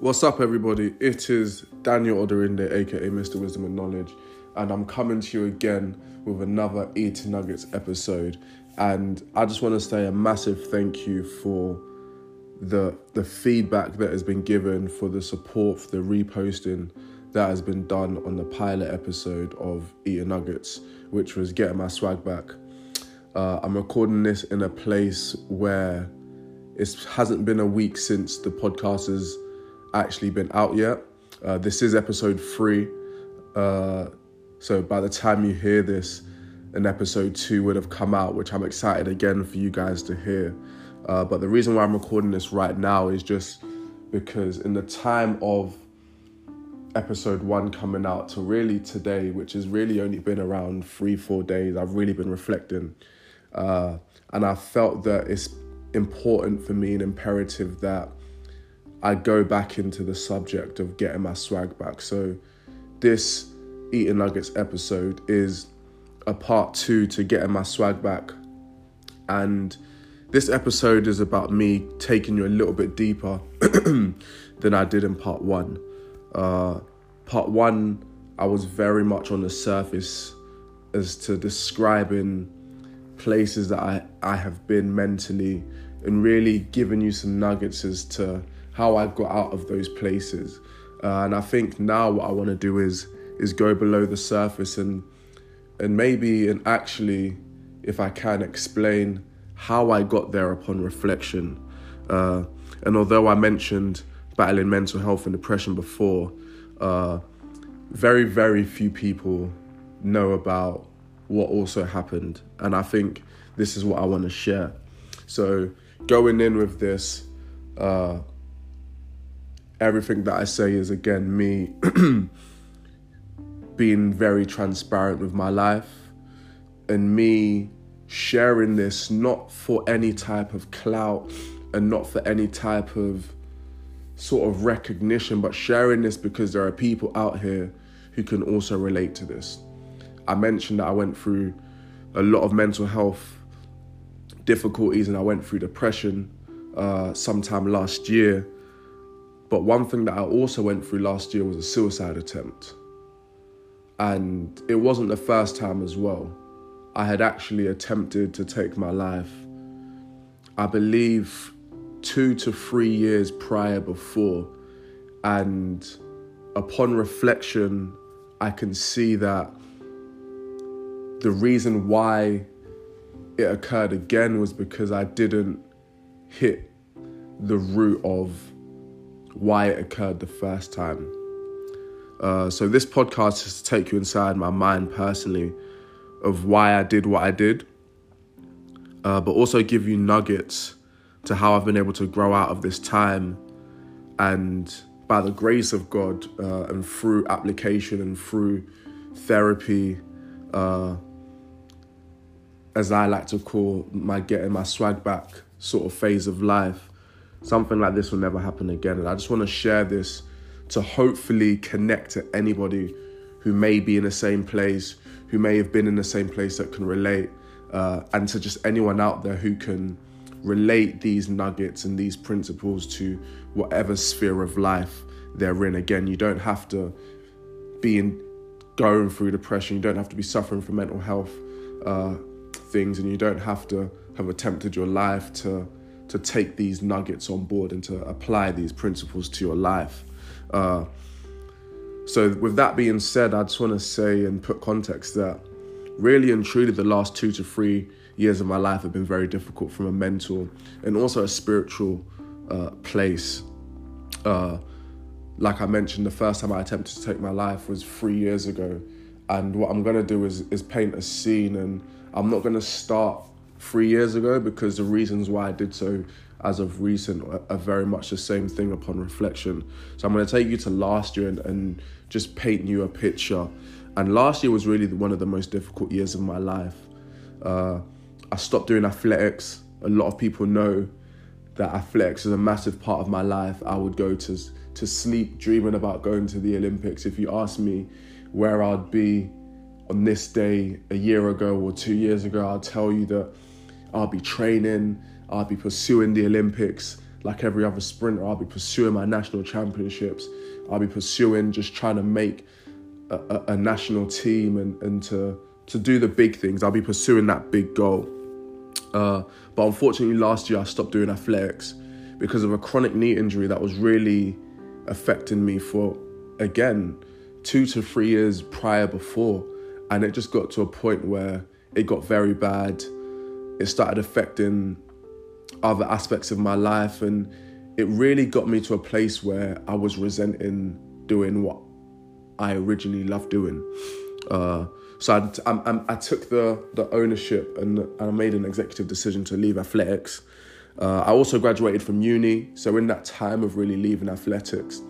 What's up, everybody? It is Daniel Oderinde, aka Mr. Wisdom and Knowledge, and I'm coming to you again with another Eating Nuggets episode. And I just want to say a massive thank you for the the feedback that has been given, for the support, for the reposting that has been done on the pilot episode of Eating Nuggets, which was getting my swag back. Uh, I'm recording this in a place where it hasn't been a week since the podcast has actually been out yet. Uh, this is episode three. Uh, so by the time you hear this, an episode two would have come out, which I'm excited again for you guys to hear. Uh, but the reason why I'm recording this right now is just because in the time of episode one coming out to really today, which has really only been around three, four days, I've really been reflecting. Uh, and I felt that it's important for me and imperative that I go back into the subject of getting my swag back. So, this Eating Nuggets episode is a part two to getting my swag back. And this episode is about me taking you a little bit deeper than I did in part one. Uh, part one, I was very much on the surface as to describing places that I, I have been mentally and really giving you some nuggets as to how I got out of those places. Uh, and I think now what I want to do is is go below the surface and and maybe and actually, if I can, explain how I got there upon reflection. Uh, and although I mentioned battling mental health and depression before, uh, very very few people know about what also happened, and I think this is what I want to share. So going in with this. Uh, everything that I say is again me being very transparent with my life and me sharing this not for any type of clout and not for any type of sort of recognition, but sharing this because there are people out here who can also relate to this. I mentioned that I went through a lot of mental health difficulties and I went through depression uh, sometime last year but one thing that I also went through last year was a suicide attempt. And it wasn't the first time as well. I had actually attempted to take my life, I believe, two to three years prior before. And upon reflection, I can see that the reason why it occurred again was because I didn't hit the root of why it occurred the first time. Uh, so this podcast is to take you inside my mind personally of why I did what I did, uh, but also give you nuggets to how I've been able to grow out of this time, and by the grace of God uh, and through application and through therapy, uh, as I like to call my getting my swag back sort of phase of life something like this will never happen again. And I just want to share this to hopefully connect to anybody who may be in the same place, who may have been in the same place that can relate, uh, and to just anyone out there who can relate these nuggets and these principles to whatever sphere of life they're in. Again, you don't have to be in, going through depression, you don't have to be suffering from mental health uh, things, and you don't have to have attempted your life to to take these nuggets on board and to apply these principles to your life. Uh, so, with that being said, I just want to say and put context that really and truly the last two to three years of my life have been very difficult from a mental and also a spiritual uh, place. Uh, like I mentioned, the first time I attempted to take my life was three years ago. And what I'm going to do is, is paint a scene, and I'm not going to start three years ago because the reasons why I did so as of recent are very much the same thing upon reflection. So I'm going to take you to last year and, and just paint you a picture. And last year was really one of the most difficult years of my life. Uh, I stopped doing athletics. A lot of people know that athletics is a massive part of my life. I would go to to sleep dreaming about going to the Olympics. If you ask me where I'd be on this day a year ago or two years ago, I'll tell you that I'll be training, I'll be pursuing the Olympics. like every other sprinter. I'll be pursuing my national championships. I'll be pursuing just trying to make a, a, a national team and, and to to do the big things. I'll be pursuing that big goal. Uh, but unfortunately, last year I stopped doing athletics because of a chronic knee injury that was really affecting me for, again, two to three years prior before. And it just got to a point where it got very bad. It started affecting other aspects of my life. And it really got me to a place where I was resenting doing what I originally loved doing. Uh, so I, I, I, took the, the ownership and I made an executive decision to leave athletics. Uh, I also graduated from uni, so in that time of really leaving athletics,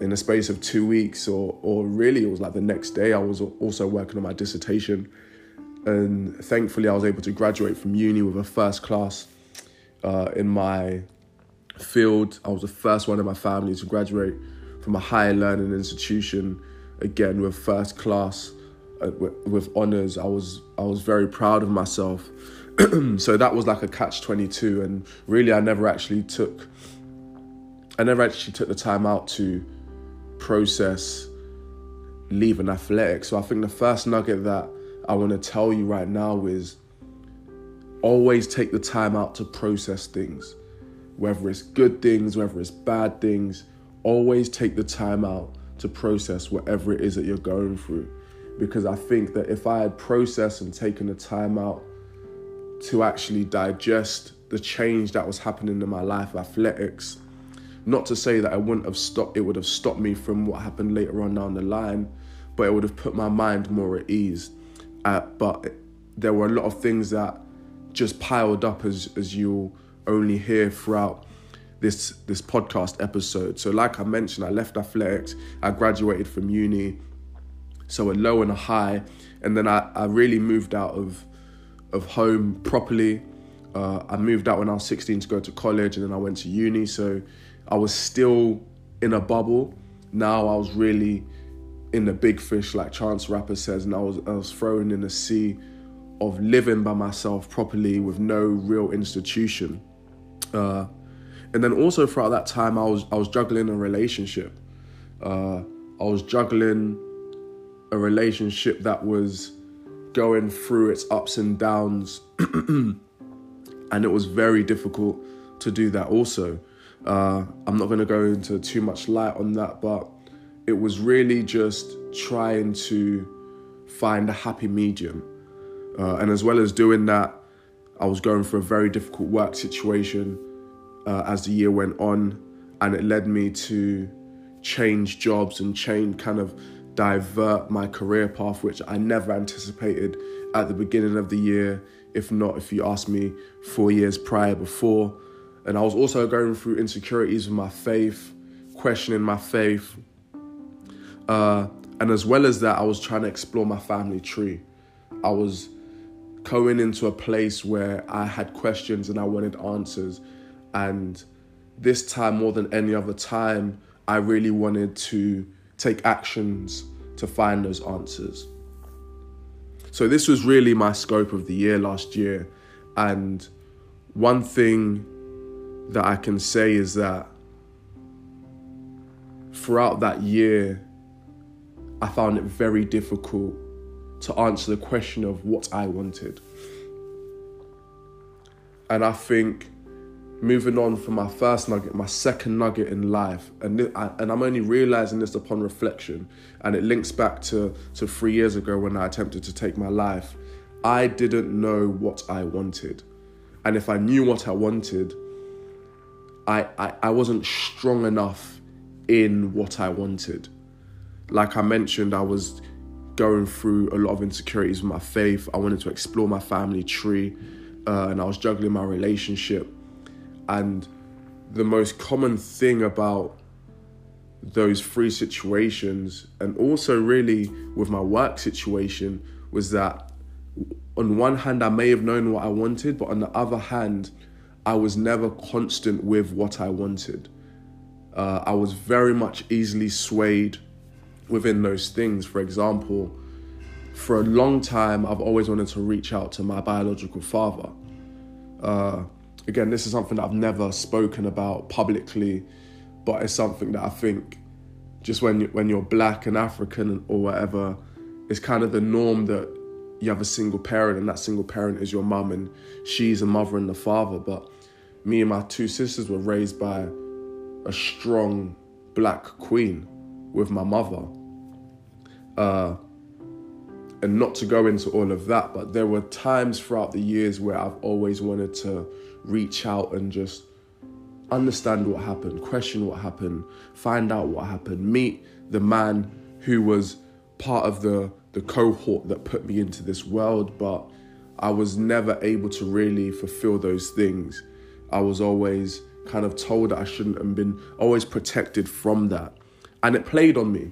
in a space of two weeks, or or really it was like the next day, I was also working on my dissertation, and thankfully I was able to graduate from uni with a first class uh, in my field. I was the first one in my family to graduate from a higher learning institution, again with first class uh, with honors. I was I was very proud of myself. so that was like a catch 22 and really I never actually took I never actually took the time out to process leaving athletics. So I think the first nugget that I want to tell you right now is always take the time out to process things. Whether it's good things, whether it's bad things, always take the time out to process whatever it is that you're going through because I think that if I had processed and taken the time out to actually digest the change that was happening in my life, athletics, not to say that I wouldn't have stopped, it would have stopped me from what happened later on down the line, but it would have put my mind more at ease. Uh, but there were a lot of things that just piled up as as you'll only hear throughout this this podcast episode. So, like I mentioned, I left athletics, I graduated from uni, so a low and a high, and then I, I really moved out of of home properly. Uh, I moved out when I was 16 to go to college, and then I went to uni. So I was still in a bubble. Now I was really in the big fish, like Chance Rapper says, and I was I was thrown in a sea of living by myself properly with no real institution. Uh, and then also throughout that time, I was I was juggling a relationship. Uh, I was juggling a relationship that was going through its ups and downs. and it was very difficult to do that also. Uh, I'm not going to go into too much light on that, but it was really just trying to find a happy medium. Uh, and as well as doing that, I was going through a very difficult work situation uh, as the year went on, and it led me to change jobs and change kind of divert my career path, which I never anticipated at the beginning of the year, if not, if you ask me, four years prior before. And I was also going through insecurities with my faith, questioning my faith. Uh, and as well as that, I was trying to explore my family tree. I was going into a place where I had questions and I wanted answers. And this time, more than any other time, I really wanted to take actions to find those answers. So, this was really my scope of the year last year. And one thing that I can say is that throughout that year, I found it very difficult to answer the question of what I wanted. And I think moving on from my first nugget, my second nugget in life, and and I'm only realizing this upon reflection, and it links back to to three years ago when I attempted to take my life. I didn't know what I wanted, and if I knew what I wanted, I I, I wasn't strong enough in what I wanted. Like I mentioned, I was going through a lot of insecurities with my faith. I wanted to explore my family tree, uh, and I was juggling my relationship and the most common thing about those three situations, and also really with my work situation, was that on one hand, I may have known what I wanted, but on the other hand, I was never constant with what I wanted. Uh, I was very much easily swayed within those things. For example, for a long time, I've always wanted to reach out to my biological father. Uh, again, this is something that I've never spoken about publicly, but it's something that I think just when you, when you're black and African or whatever, it's kind of the norm that you have a single parent and that single parent is your mum and she's a mother and the father. But me and my two sisters were raised by a strong black queen with my mother. Uh, and not to go into all of that, but there were times throughout the years where I've always wanted to reach out and just understand what happened, question what happened, find out what happened, meet the man who was part of the the cohort that put me into this world, but I was never able to really fulfill those things. I was always kind of told that I shouldn't have been always protected from that. And it played on me.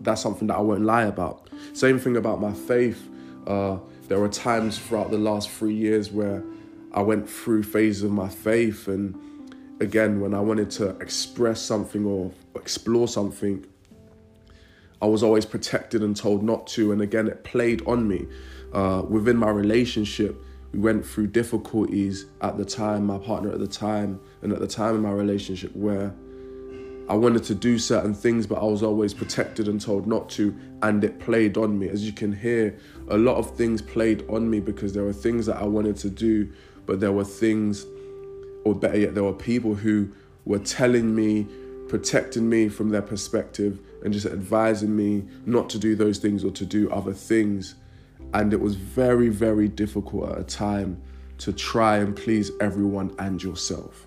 That's something that I won't lie about. Same thing about my faith. Uh, there were times throughout the last three years where I went through phases of my faith. And again, when I wanted to express something or explore something, I was always protected and told not to. And again, it played on me. Uh, within my relationship, we went through difficulties at the time, my partner at the time, and at the time in my relationship where I wanted to do certain things, but I was always protected and told not to, and it played on me. As you can hear, a lot of things played on me because there were things that I wanted to do, but there were things, or better yet, there were people who were telling me, protecting me from their perspective, and just advising me not to do those things or to do other things. And it was very, very difficult at a time to try and please everyone and yourself.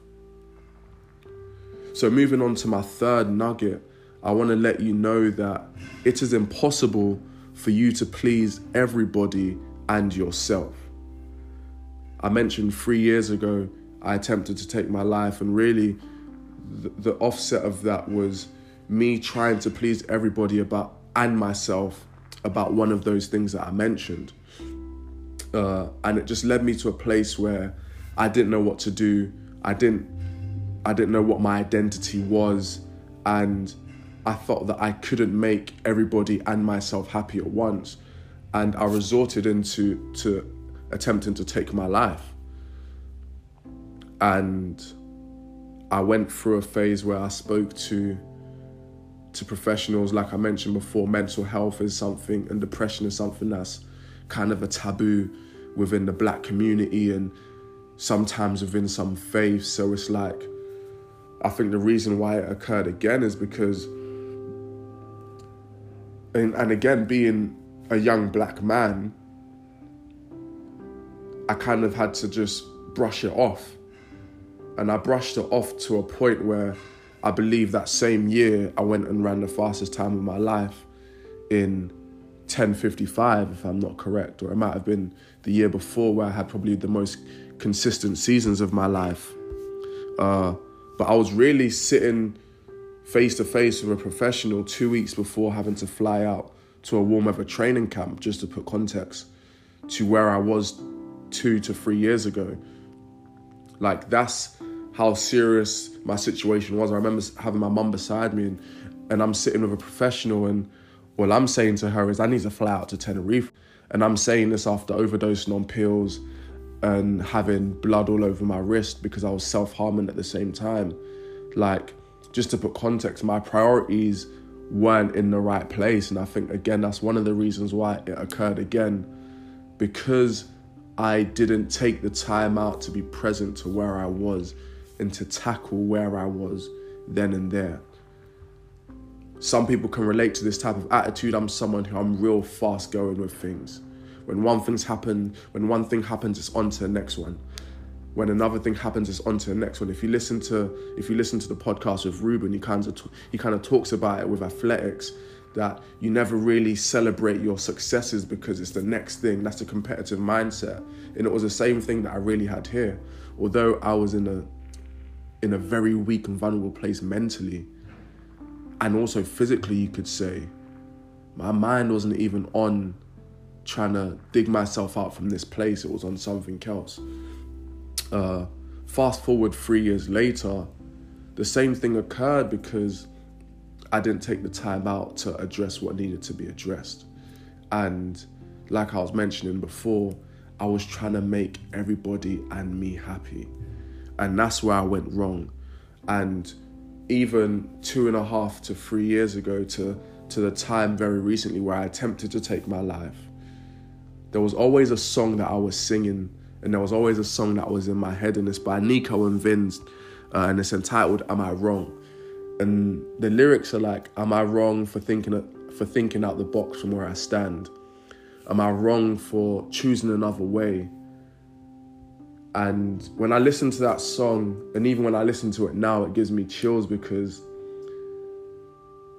So, moving on to my third nugget, I want to let you know that it is impossible for you to please everybody and yourself. I mentioned three years ago, I attempted to take my life, and really, the, the offset of that was me trying to please everybody about and myself about one of those things that I mentioned. Uh, and it just led me to a place where I didn't know what to do. I didn't I didn't know what my identity was and I thought that I couldn't make everybody and myself happy at once. And I resorted into to attempting to take my life. And I went through a phase where I spoke to to professionals, like I mentioned before, mental health is something and depression is something that's kind of a taboo within the black community and sometimes within some faiths. So it's like, I think the reason why it occurred again is because, and, and again, being a young black man, I kind of had to just brush it off. And I brushed it off to a point where I believe that same year I went and ran the fastest time of my life in 10:55 if I'm not correct or it might have been the year before where I had probably the most consistent seasons of my life uh, but I was really sitting face to face with a professional 2 weeks before having to fly out to a warm weather training camp just to put context to where I was 2 to 3 years ago like that's how serious my situation was. I remember having my mum beside me and, and I'm sitting with a professional and all I'm saying to her is I need to fly out to Tenerife. And I'm saying this after overdosing on pills and having blood all over my wrist because I was self-harming at the same time. Like, just to put context, my priorities weren't in the right place. And I think again that's one of the reasons why it occurred again. Because I didn't take the time out to be present to where I was and to tackle where I was then and there. Some people can relate to this type of attitude. I'm someone who I'm real fast going with things. When one thing's happened, when one thing happens, it's on to the next one. When another thing happens, it's on to the next one. If you listen to if you listen to the podcast with Ruben, he kind of he kind of talks about it with athletics that you never really celebrate your successes because it's the next thing. That's a competitive mindset, and it was the same thing that I really had here. Although I was in a in a very weak and vulnerable place mentally and also physically, you could say. My mind wasn't even on trying to dig myself out from this place, it was on something else. Uh, fast forward three years later, the same thing occurred because I didn't take the time out to address what needed to be addressed. And like I was mentioning before, I was trying to make everybody and me happy. And that's where I went wrong. And even two and a half to three years ago to, to the time very recently where I attempted to take my life, there was always a song that I was singing, and there was always a song that was in my head, and it's by Nico and Vinz, uh, and it's entitled "Am I Wrong?" And the lyrics are like, "Am I wrong for thinking for thinking out the box from where I stand? Am I wrong for choosing another way?" And when I listen to that song, and even when I listen to it now, it gives me chills because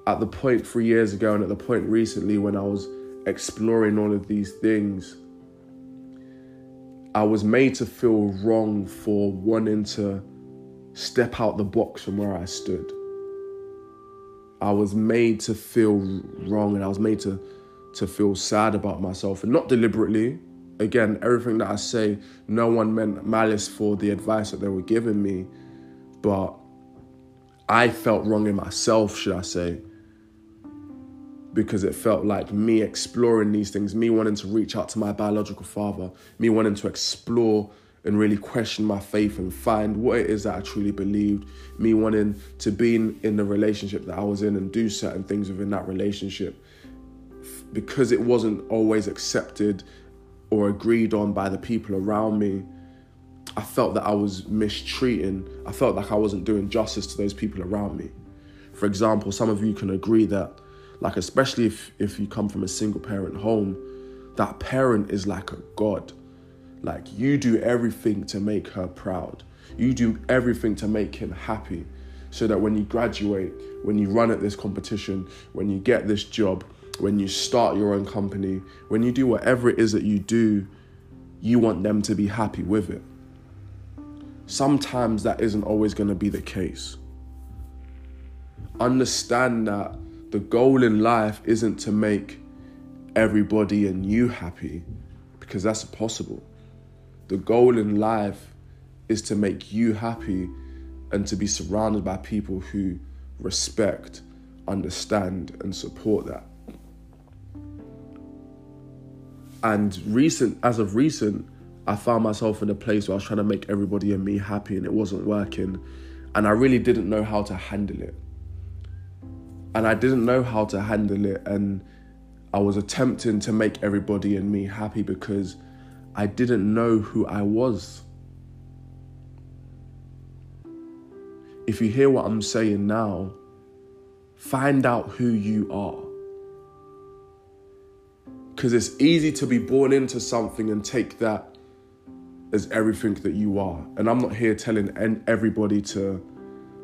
at the point three years ago and at the point recently when I was exploring all of these things, I was made to feel wrong for wanting to step out the box from where I stood. I was made to feel wrong and I was made to, to feel sad about myself, and not deliberately again, everything that I say, no one meant malice for the advice that they were giving me, but I felt wrong in myself, should I say, because it felt like me exploring these things, me wanting to reach out to my biological father, me wanting to explore and really question my faith and find what it is that I truly believed, me wanting to be in, in the relationship that I was in and do certain things within that relationship because it wasn't always accepted or agreed on by the people around me, I felt that I was mistreating, I felt like I wasn't doing justice to those people around me. For example, some of you can agree that, like, especially if, if you come from a single parent home, that parent is like a god. Like, you do everything to make her proud, you do everything to make him happy, so that when you graduate, when you run at this competition, when you get this job, when you start your own company, when you do whatever it is that you do, you want them to be happy with it. Sometimes that isn't always going to be the case. Understand that the goal in life isn't to make everybody and you happy because that's impossible. The goal in life is to make you happy and to be surrounded by people who respect, understand, and support that. And recent, as of recent, I found myself in a place where I was trying to make everybody and me happy and it wasn't working. And I really didn't know how to handle it. And I didn't know how to handle it. And I was attempting to make everybody and me happy because I didn't know who I was. If you hear what I'm saying now, find out who you are. Because it's easy to be born into something and take that as everything that you are. And I'm not here telling everybody to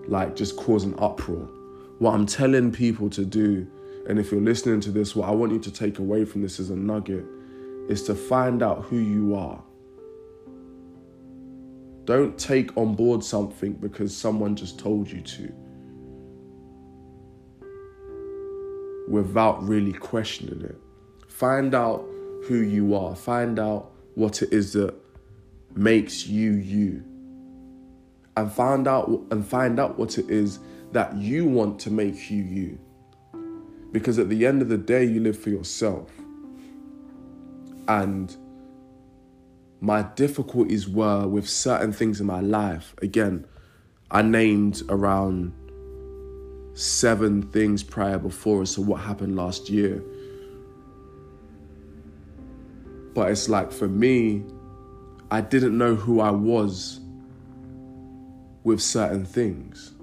like just cause an uproar. What I'm telling people to do, and if you're listening to this, what I want you to take away from this as a nugget is to find out who you are. Don't take on board something because someone just told you to. Without really questioning it. Find out who you are. Find out what it is that makes you you. And find out and find out what it is that you want to make you you. Because at the end of the day, you live for yourself. And my difficulties were with certain things in my life. Again, I named around seven things prior before as to what happened last year but it's like for me, I didn't know who I was with certain things.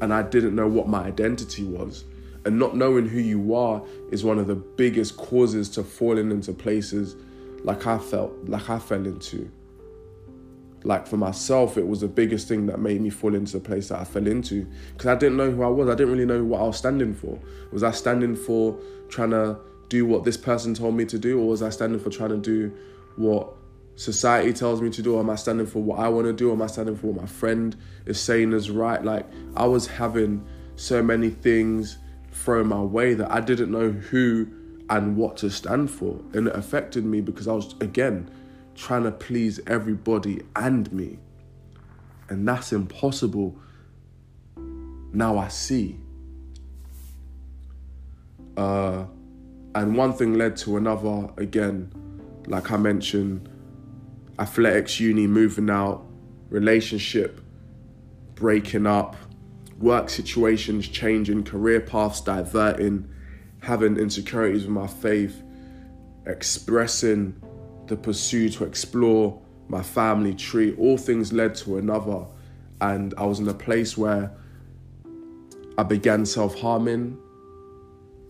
And I didn't know what my identity was. And not knowing who you are is one of the biggest causes to falling into places like I felt, like I fell into. Like for myself, it was the biggest thing that made me fall into the place that I fell into. Because I didn't know who I was. I didn't really know what I was standing for. Was I standing for trying to do what this person told me to do, or was I standing for trying to do what society tells me to do? Am I standing for what I want to do? Am I standing for what my friend is saying is right? Like I was having so many things thrown my way that I didn't know who and what to stand for. And it affected me because I was, again, trying to please everybody and me. And that's impossible. Now I see. Uh, and one thing led to another again like i mentioned athletics uni moving out relationship breaking up, work situations changing, career paths diverting, having insecurities with my faith, expressing the pursuit to explore my family tree, all things led to another. And I was in a place where I began self harming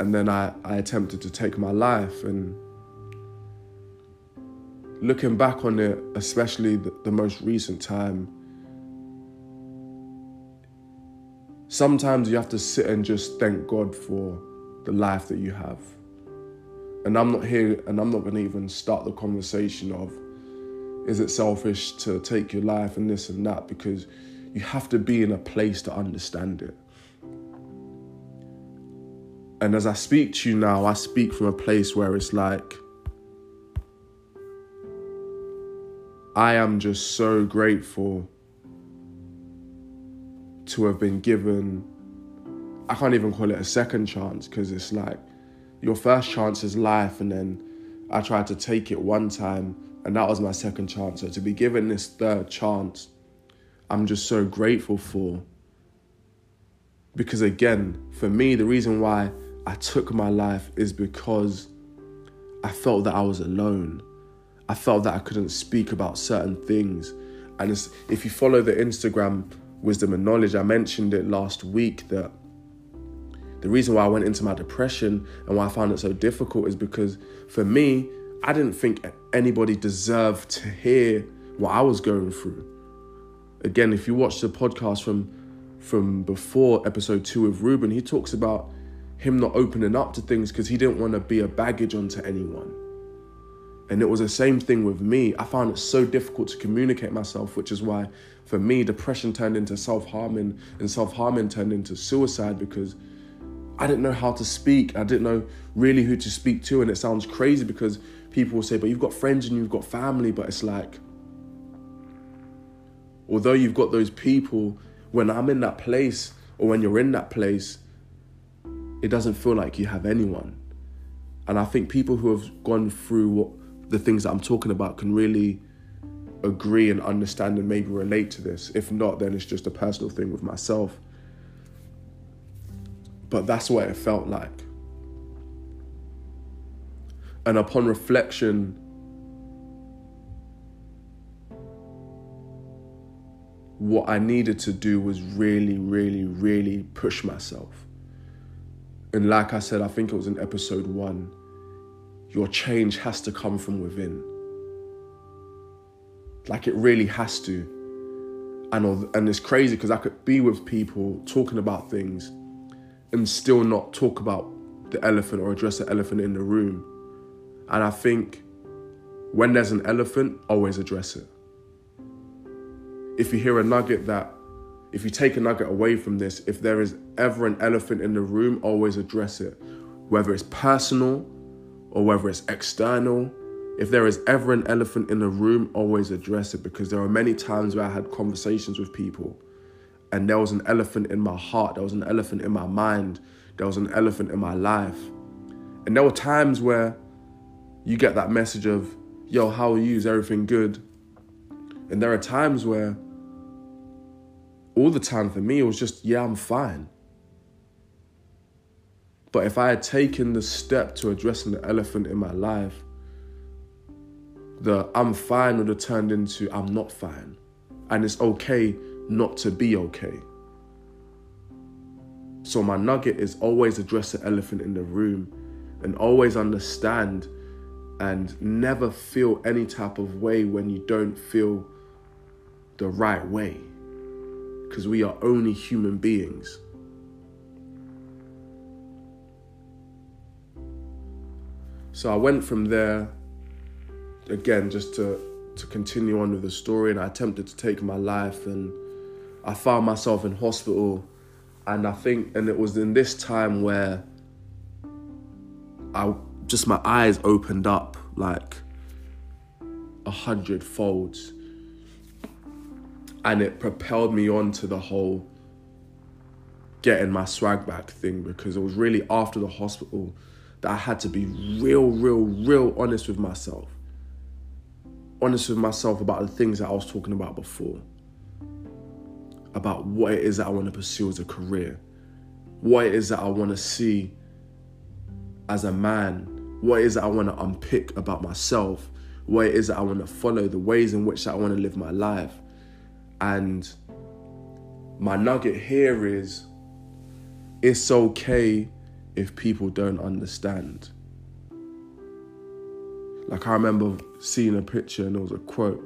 and then I, I attempted to take my life. And looking back on it, especially the, the most recent time, sometimes you have to sit and just thank God for the life that you have. And I'm not here and I'm not going to even start the conversation of is it selfish to take your life and this and that because you have to be in a place to understand it. And as I speak to you now, I speak from a place where it's like, I am just so grateful to have been given, I can't even call it a second chance because it's like your first chance is life, and then I tried to take it one time, and that was my second chance. So to be given this third chance, I'm just so grateful for. Because again, for me, the reason why I took my life is because I felt that I was alone. I felt that I couldn't speak about certain things. And if you follow the Instagram wisdom and knowledge, I mentioned it last week that the reason why I went into my depression and why I found it so difficult is because for me, I didn't think anybody deserved to hear what I was going through. Again, if you watch the podcast from from before episode two of Ruben, he talks about him not opening up to things because he didn't want to be a baggage onto anyone. And it was the same thing with me. I found it so difficult to communicate myself, which is why, for me, depression turned into self harming and self harming turned into suicide because I didn't know how to speak. I didn't know really who to speak to. And it sounds crazy because people will say, but you've got friends and you've got family. But it's like, although you've got those people, when I'm in that place or when you're in that place, it doesn't feel like you have anyone. And I think people who have gone through what the things that I'm talking about can really agree and understand and maybe relate to this. If not, then it's just a personal thing with myself. But that's what it felt like. And upon reflection, what I needed to do was really, really, really push myself. And like I said, I think it was in episode one, your change has to come from within. Like it really has to. And, and it's crazy because I could be with people talking about things and still not talk about the elephant or address the elephant in the room. And I think when there's an elephant, always address it. If you hear a nugget that if you take a nugget away from this, if there is ever an elephant in the room, always address it. Whether it's personal or whether it's external, if there is ever an elephant in the room, always address it because there are many times where I had conversations with people and there was an elephant in my heart, there was an elephant in my mind, there was an elephant in my life. And there were times where you get that message of, yo, how are you? Is everything good? And there are times where all the time for me, it was just, yeah, I'm fine. But if I had taken the step to addressing the elephant in my life, the I'm fine would have turned into I'm not fine. And it's okay not to be okay. So, my nugget is always address the elephant in the room and always understand and never feel any type of way when you don't feel the right way because we are only human beings. So I went from there again just to to continue on with the story and I attempted to take my life and I found myself in hospital. And I think and it was in this time where I just my eyes opened up like a hundred folds. And it propelled me on to the whole getting my swag back thing because it was really after the hospital that I had to be real, real, real honest with myself. Honest with myself about the things that I was talking about before. about what it is that I want to pursue as a career, what it is that I want to see as a man, what it is that I want to unpick about myself, what it is that I want to follow, the ways in which I want to live my life. And my nugget here is it's okay if people don't understand. Like I remember seeing a picture and there was a quote.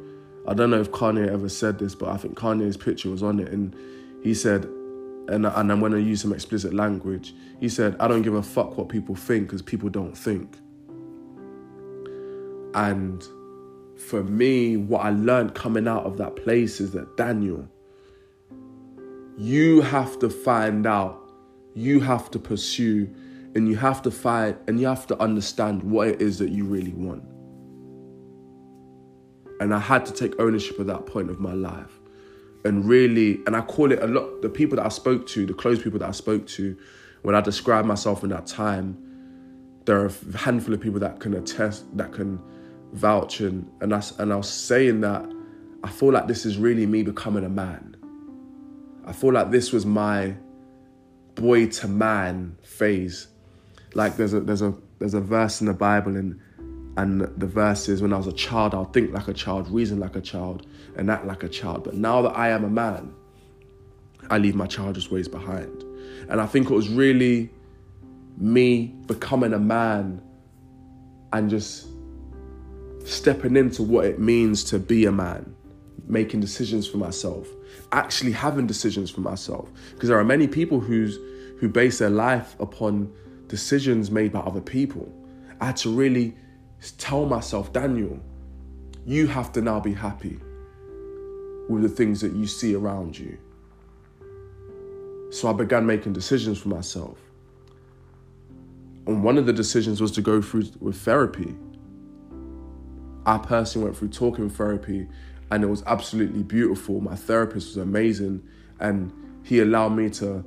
I don't know if Kanye ever said this, but I think Kanye's picture was on it, and he said, and and I'm going to use some explicit language. He said, "I don't give a fuck what people think because people don't think." And for me, what I learned coming out of that place is that Daniel, you have to find out, you have to pursue, and you have to fight and you have to understand what it is that you really want. And I had to take ownership of that point of my life. And really, and I call it a lot, the people that I spoke to, the close people that I spoke to, when I describe myself in that time, there are a handful of people that can attest, that can vouch. And, and, I, and I was saying that I feel like this is really me becoming a man. I feel like this was my boy to man phase. Like there's a there's a there's a verse in the Bible and and the verse is when I was a child, I'll think like a child, reason like a child, and act like a child. But now that I am a man, I leave my childish ways behind. And I think it was really me becoming a man and just stepping into what it means to be a man, making decisions for myself, actually having decisions for myself. Because there are many people who's who base their life upon decisions made by other people. I had to really tell myself, Daniel, you have to now be happy with the things that you see around you. So I began making decisions for myself. And one of the decisions was to go through with therapy. I personally went through talking therapy and it was absolutely beautiful. My therapist was amazing and he allowed me to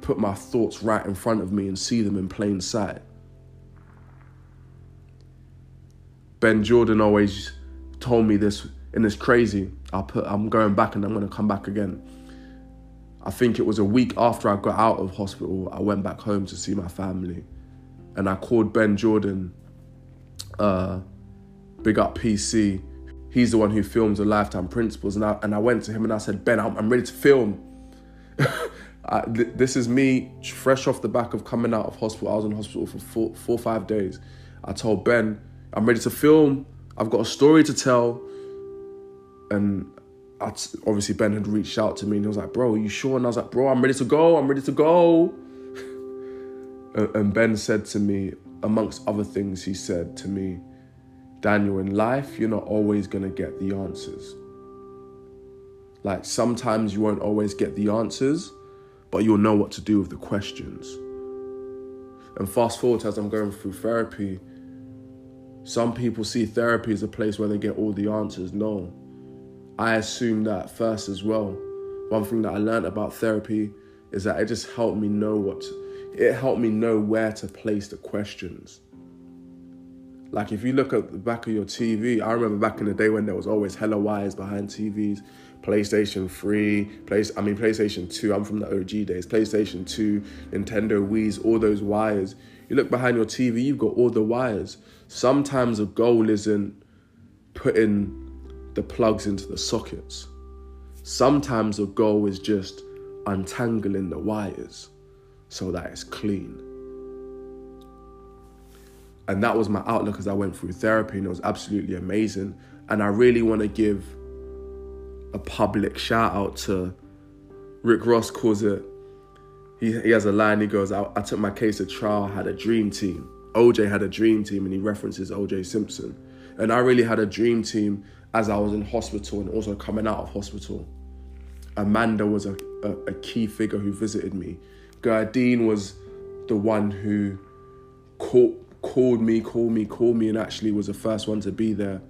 put my thoughts right in front of me and see them in plain sight. Ben Jordan always told me this, and it's crazy. I put, I'm going back and I'm going to come back again. I think it was a week after I got out of hospital, I went back home to see my family. And I called Ben Jordan, uh, big up PC. He's the one who films the Lifetime Principles. And I, and I went to him and I said, Ben, I'm, I'm ready to film. I, th- this is me fresh off the back of coming out of hospital. I was in hospital for four, four five days. I told Ben, I'm ready to film. I've got a story to tell. And obviously Ben had reached out to me and he was like, bro, are you sure? And I was like, bro, I'm ready to go. I'm ready to go. and Ben said to me, amongst other things, he said to me, Daniel, in life, you're not always going to get the answers. Like sometimes you won't always get the answers, but you'll know what to do with the questions. And fast forward as I'm going through therapy, some people see therapy as a place where they get all the answers. No. I assume that first as well. One thing that I learned about therapy is that it just helped me know what to, it helped me know where to place the questions. Like if you look at the back of your TV, I remember back in the day when there was always hella wires behind TVs, PlayStation 3, place I mean PlayStation 2, I'm from the OG days, PlayStation 2, Nintendo Wii's, all those wires. You look behind your TV, you've got all the wires. Sometimes the goal isn't putting the plugs into the sockets. Sometimes the goal is just untangling the wires so that it's clean. And that was my outlook as I went through therapy, and it was absolutely amazing. And I really want to give a public shout out to Rick Ross, calls it, he, he has a line, he goes, I, I took my case to trial, had a dream team. OJ had a dream team and he references OJ Simpson. And I really had a dream team as I was in hospital and also coming out of hospital. Amanda was a, a, a key figure who visited me. Gardine was the one who called, called me, called me, called me, and actually was the first one to be there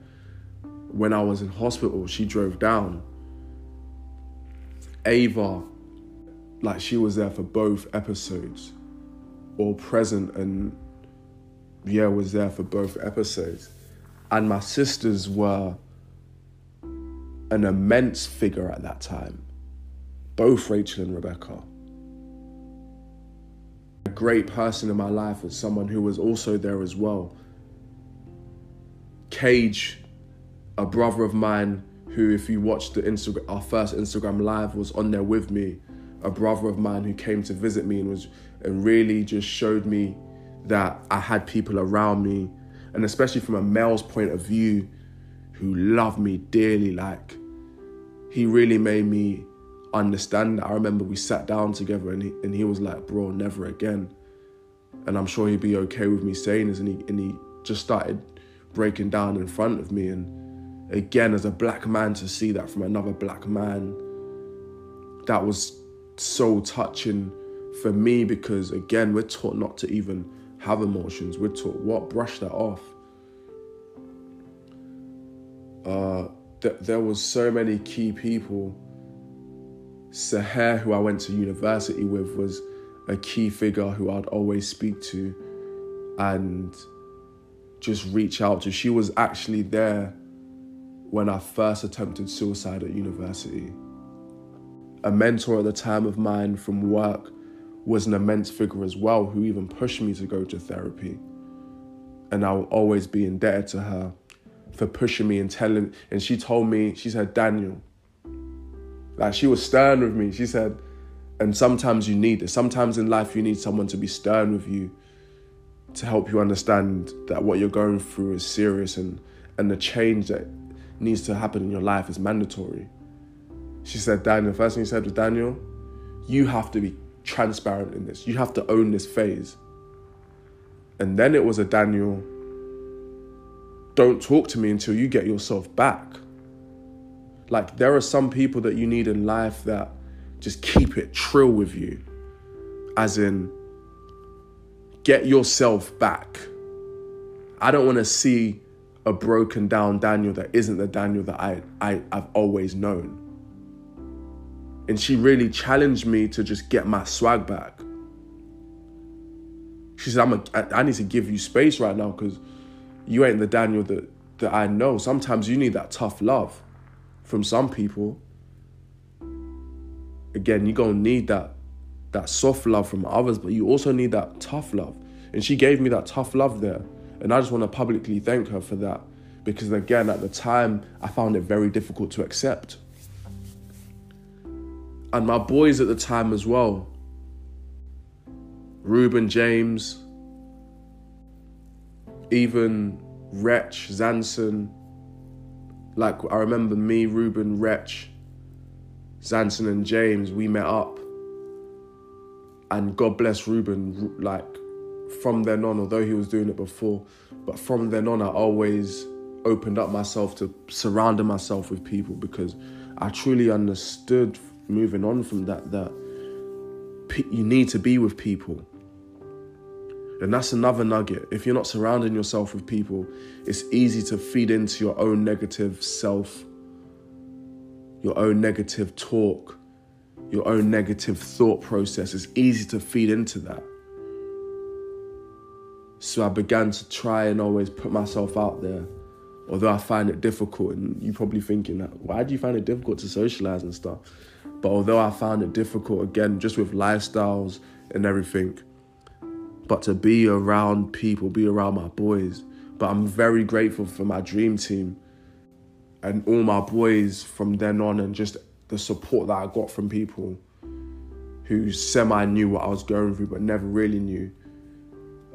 when I was in hospital. She drove down. Ava, like she was there for both episodes, all present and yeah, was there for both episodes. And my sisters were an immense figure at that time. both Rachel and Rebecca. A great person in my life was someone who was also there as well. Cage, a brother of mine who, if you watched the Instagram, our first Instagram live, was on there with me. A brother of mine who came to visit me and was and really just showed me that I had people around me, and especially from a male's point of view, who loved me dearly. Like he really made me understand that. I remember we sat down together and he, and he was like, bro, never again. And I'm sure he'd be okay with me saying this. And he, and he just started breaking down in front of me. And again, as a black man, to see that from another black man, that was so touching for me because, again, we're taught not to even have emotions. We're taught what? Brush that off. Uh, th- there was so many key people Sahar, who I went to university with, was a key figure who I'd always speak to and just reach out to. She was actually there when I first attempted suicide at university. A mentor at the time of mine from work was an immense figure as well, who even pushed me to go to therapy. And I will always be indebted to her for pushing me and telling. And she told me, she said, Daniel, like she was stern with me. She said, and sometimes you need it. Sometimes in life you need someone to be stern with you to help you understand that what you're going through is serious and and the change that needs to happen in your life is mandatory. She said, Daniel, the first thing she said was, Daniel, you have to be transparent in this. You have to own this phase. And then it was a Daniel, don't talk to me until you get yourself back. Like there are some people that you need in life that just keep it trill with you. As in, get yourself back. I don't want to see a broken down Daniel that isn't the Daniel that I, I, I've always known. And she really challenged me to just get my swag back. She said, I'm a, I, need to give you space right now because you ain't the Daniel that, that I know. Sometimes you need that tough love from some people. Again, you're gonna need that that soft love from others, but you also need that tough love. And she gave me that tough love there. And I just want to publicly thank her for that. Because again, at the time, I found it very difficult to accept. And my boys at the time as well. Ruben James, even Wretch, Zanson, like I remember me, Ruben, Wretch, Zanson, and James. We met up, and God bless Ruben. Like from then on, although he was doing it before, but from then on, I always opened up myself to surrounding myself with people because I truly understood moving on from that that you need to be with people and that's another nugget. If you're not surrounding yourself with people, it's easy to feed into your own negative self, your own negative talk, your own negative thought process. It's easy to feed into that. So I began to try and always put myself out there, although I find it difficult. And you're probably thinking, that, why do you find it difficult to socialize and stuff? But although I found it difficult, again, just with lifestyles and everything, but to be around people, be around my boys. But I'm very grateful for my dream team and all my boys from then on, and just the support that I got from people who semi knew what I was going through, but never really knew.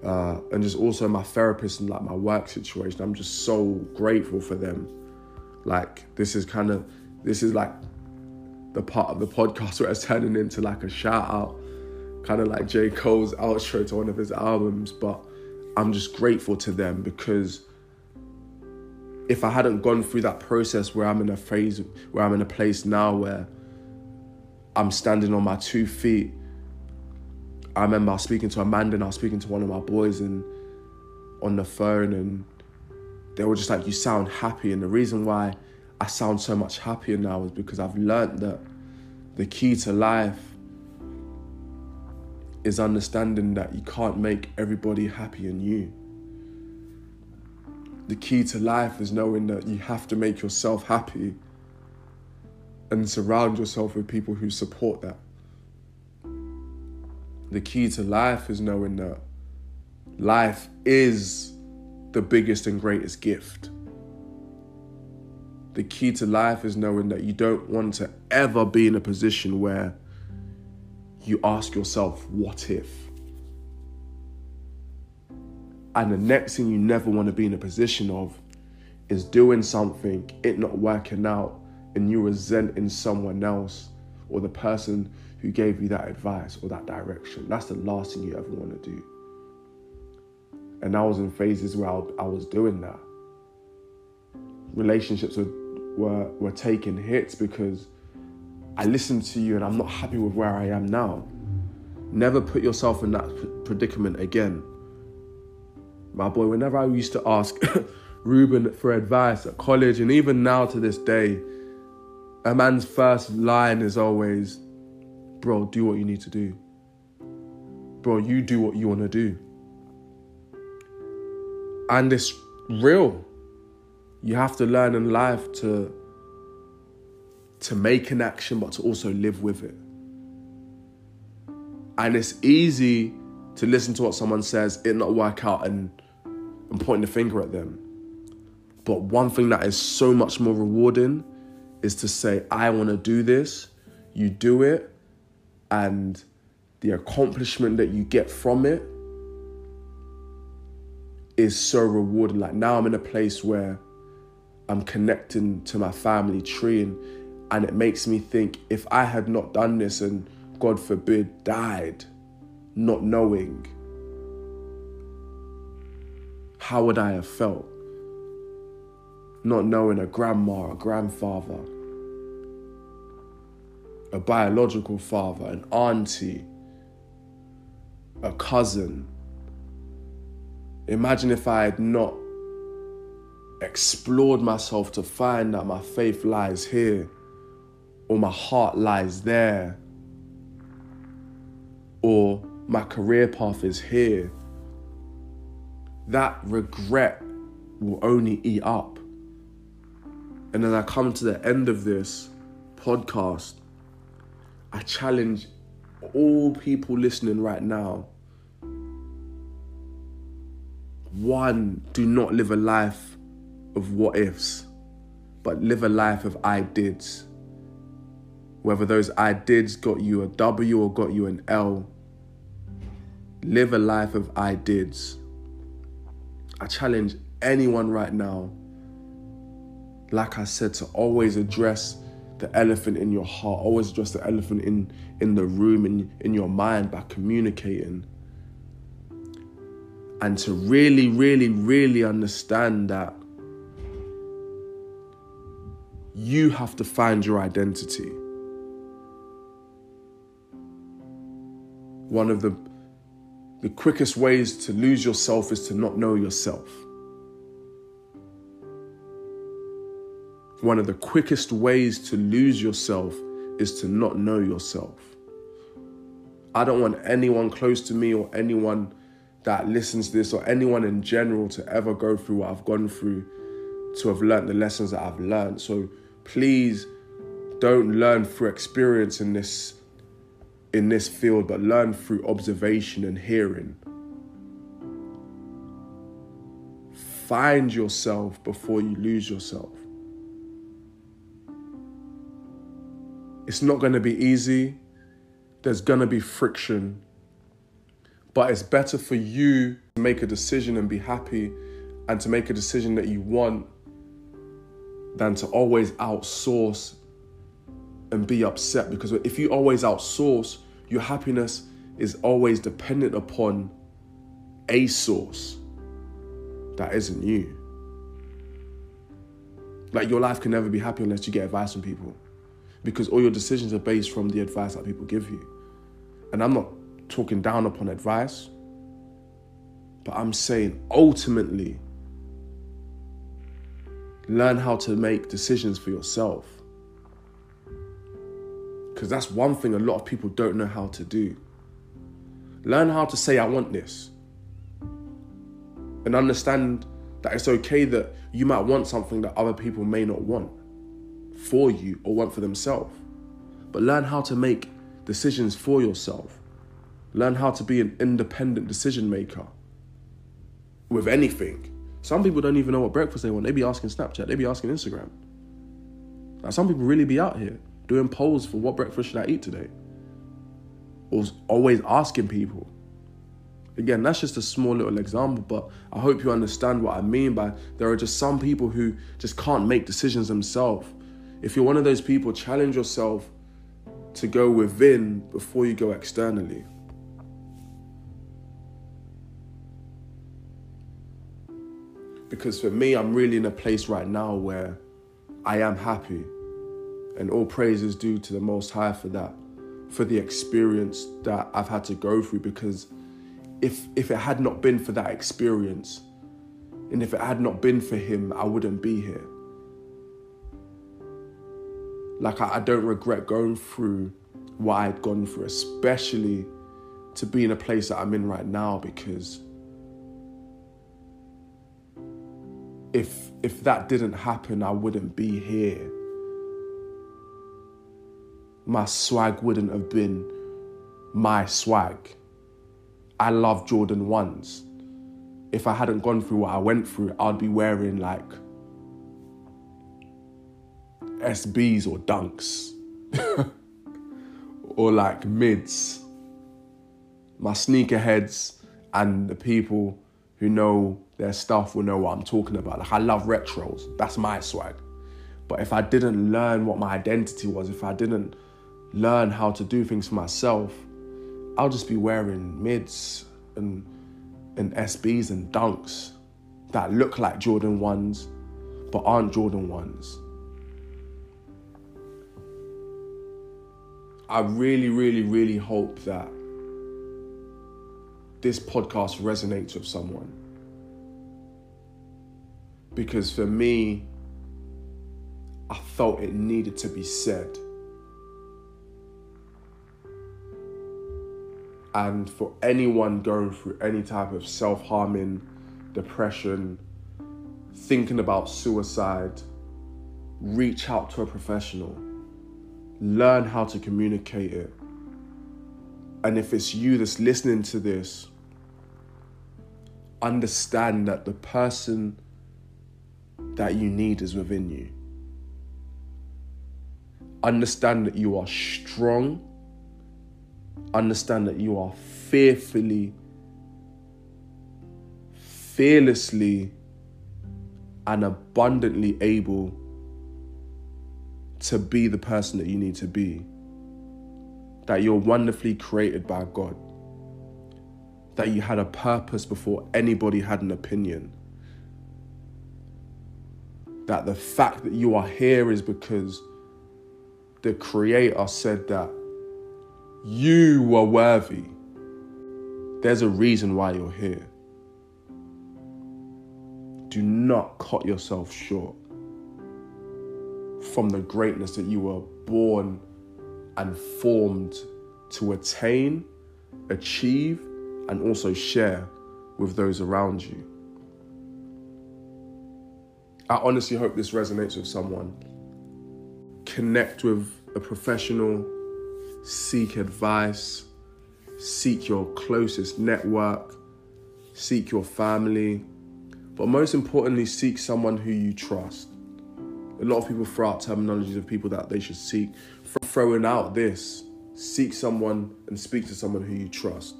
Uh, and just also my therapist and like my work situation. I'm just so grateful for them. Like this is kind of this is like the part of the podcast where it's turning into like a shout out kind of like J. Cole's outro to one of his albums, but I'm just grateful to them because if I hadn't gone through that process where I'm in a phase where I'm in a place now where I'm standing on my two feet. I remember I was speaking to Amanda and I was speaking to one of my boys and on the phone and they were just like, you sound happy. And the reason why I sound so much happier now is because I've learned that the key to life is understanding that you can't make everybody happy in you. The key to life is knowing that you have to make yourself happy and surround yourself with people who support that. The key to life is knowing that life is the biggest and greatest gift. The key to life is knowing that you don't want to ever be in a position where you ask yourself, what if? And the next thing you never want to be in a position of is doing something, it not working out, and you resenting someone else or the person who gave you that advice or that direction. That's the last thing you ever want to do. And I was in phases where I was doing that. Relationships were, were, were taking hits because I listened to you and I'm not happy with where I am now. Never put yourself in that predicament again. My boy, whenever I used to ask Ruben for advice at college and even now to this day, a man's first line is always, Bro, do what you need to do. Bro, you do what you want to do. And it's real. You have to learn in life to to make an action but to also live with it. And it's easy to listen to what someone says, it not work out and and pointing the finger at them. But one thing that is so much more rewarding is to say, I want to do this, you do it, and the accomplishment that you get from it is so rewarding. Like now I'm in a place where I'm connecting to my family tree and, and it makes me think if I had not done this and God forbid died not knowing, how would I have felt? Not knowing a grandma, a grandfather, a biological father, an auntie, a cousin. Imagine if I had not explored myself to find that my faith lies here or my heart lies there or my career path is here. That regret will only eat up. And then I come to the end of this podcast I challenge all people listening right now. One, do not live a life of what ifs, but live a life of I dids. Whether those I dids got you a W or got you an L, live a life of I dids. I challenge anyone right now, like I said, to always address the elephant in your heart. Always address the elephant in, in the room, in, in your mind by communicating. And to really, really, really understand that you have to find your identity. One of the, the quickest ways to lose yourself is to not know yourself. One of the quickest ways to lose yourself is to not know yourself. I don't want anyone close to me or anyone that listens to this or anyone in general to ever go through what I've gone through to have learned the lessons that I've learned. So please don't learn through experience in this in this field, but learn through observation and hearing. Find yourself before you lose yourself. It's not going to be easy. There's going to be friction. But it's better for you to make a decision and be happy and to make a decision that you want than to always outsource and be upset. Because if you always outsource, your happiness is always dependent upon a source that isn't you. Like your life can never be happy unless you get advice from people because all your decisions are based from the advice that people give you. And I'm not talking down upon advice, but I'm saying ultimately, learn how to make decisions for yourself. Because that's one thing a lot of people don't know how to do. Learn how to say, I want this. And understand that it's okay that you might want something that other people may not want. for you or want for themselves. But learn how to make decisions for yourself. Learn how to be an independent decision maker with anything. Some people don't even know what breakfast they want. They be asking Snapchat, they be asking Instagram. Now, some people really be out here doing polls for what breakfast should I eat today? Or always asking people. Again, that's just a small little example, but I hope you understand what I mean by there are just some people who just can't make decisions themselves. If you're one of those people, challenge yourself to go within before you go externally. Because for me, I'm really in a place right now where I am happy. And all praise is due to the Most High for that, for the experience that I've had to go through. Because if, if it had not been for that experience, and if it had not been for Him, I wouldn't be here. Like, I, I don't regret going through what I had gone through, especially to be in a place that I'm in right now because if if that didn't happen, I wouldn't be here. My swag wouldn't have been my swag. I love Jordan ones. If I hadn't gone through what I went through, I'd be wearing like SBs or dunks or like mids. My sneakerheads and the people who know their stuff will know what I'm talking about. Like I love retros. That's my swag. But if I didn't learn what my identity was, if I didn't learn how to do things for myself, I'll just be wearing mids and and SBs and dunks that look like Jordan ones but aren't Jordan ones. I really, really, really hope that this podcast resonates with someone. Because for me, I felt it needed to be said. And for anyone going through any type of self harming, depression, thinking about suicide, reach out to a professional. Learn how to communicate it. And if it's you that's listening to this, understand that the person that you need is within you. Understand that you are strong. Understand that you are fearfully, fearlessly, and abundantly able to be the person that you need to be. That you're wonderfully created by God. That you had a purpose before anybody had an opinion. That the fact that you are here is because the Creator said that you were worthy. There's a reason why you're here. Do not cut yourself short from the greatness that you were born and formed to attain, achieve, and also share with those around you. I honestly hope this resonates with someone. Connect with a professional, seek advice, seek your closest network, seek your family, but most importantly, seek someone who you trust a lot of people throw out terminologies of people that they should seek. Throwing out this, seek someone and speak to someone who you trust.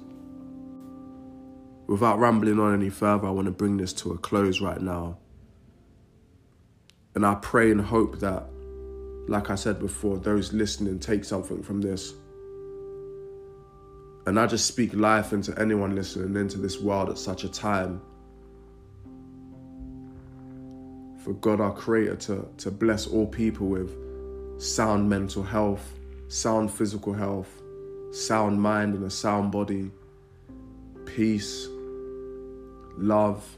Without rambling on any further, I want to bring this to a close right now. And I pray and hope that, like I said before, those listening take something from this. And I just speak life into anyone listening into this world at such a time for God our Creator to, to bless all people with sound mental health, sound physical health, sound mind and a sound body, peace, love,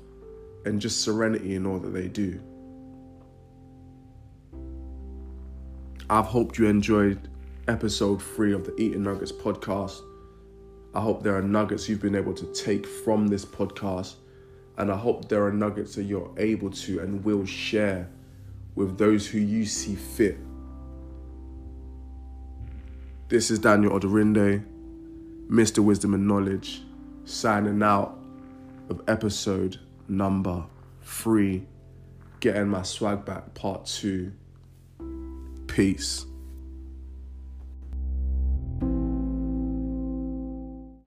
and just serenity in all that they do. I've hoped you enjoyed episode three of the Eating Nuggets podcast. I hope there are nuggets you've been able to take from this podcast and I hope there are nuggets that you're able to and will share with those who you see fit This is Daniel Odorinde, Mr. Wisdom and Knowledge, signing out of episode number three, Getting My Swag Back Part Two. Peace.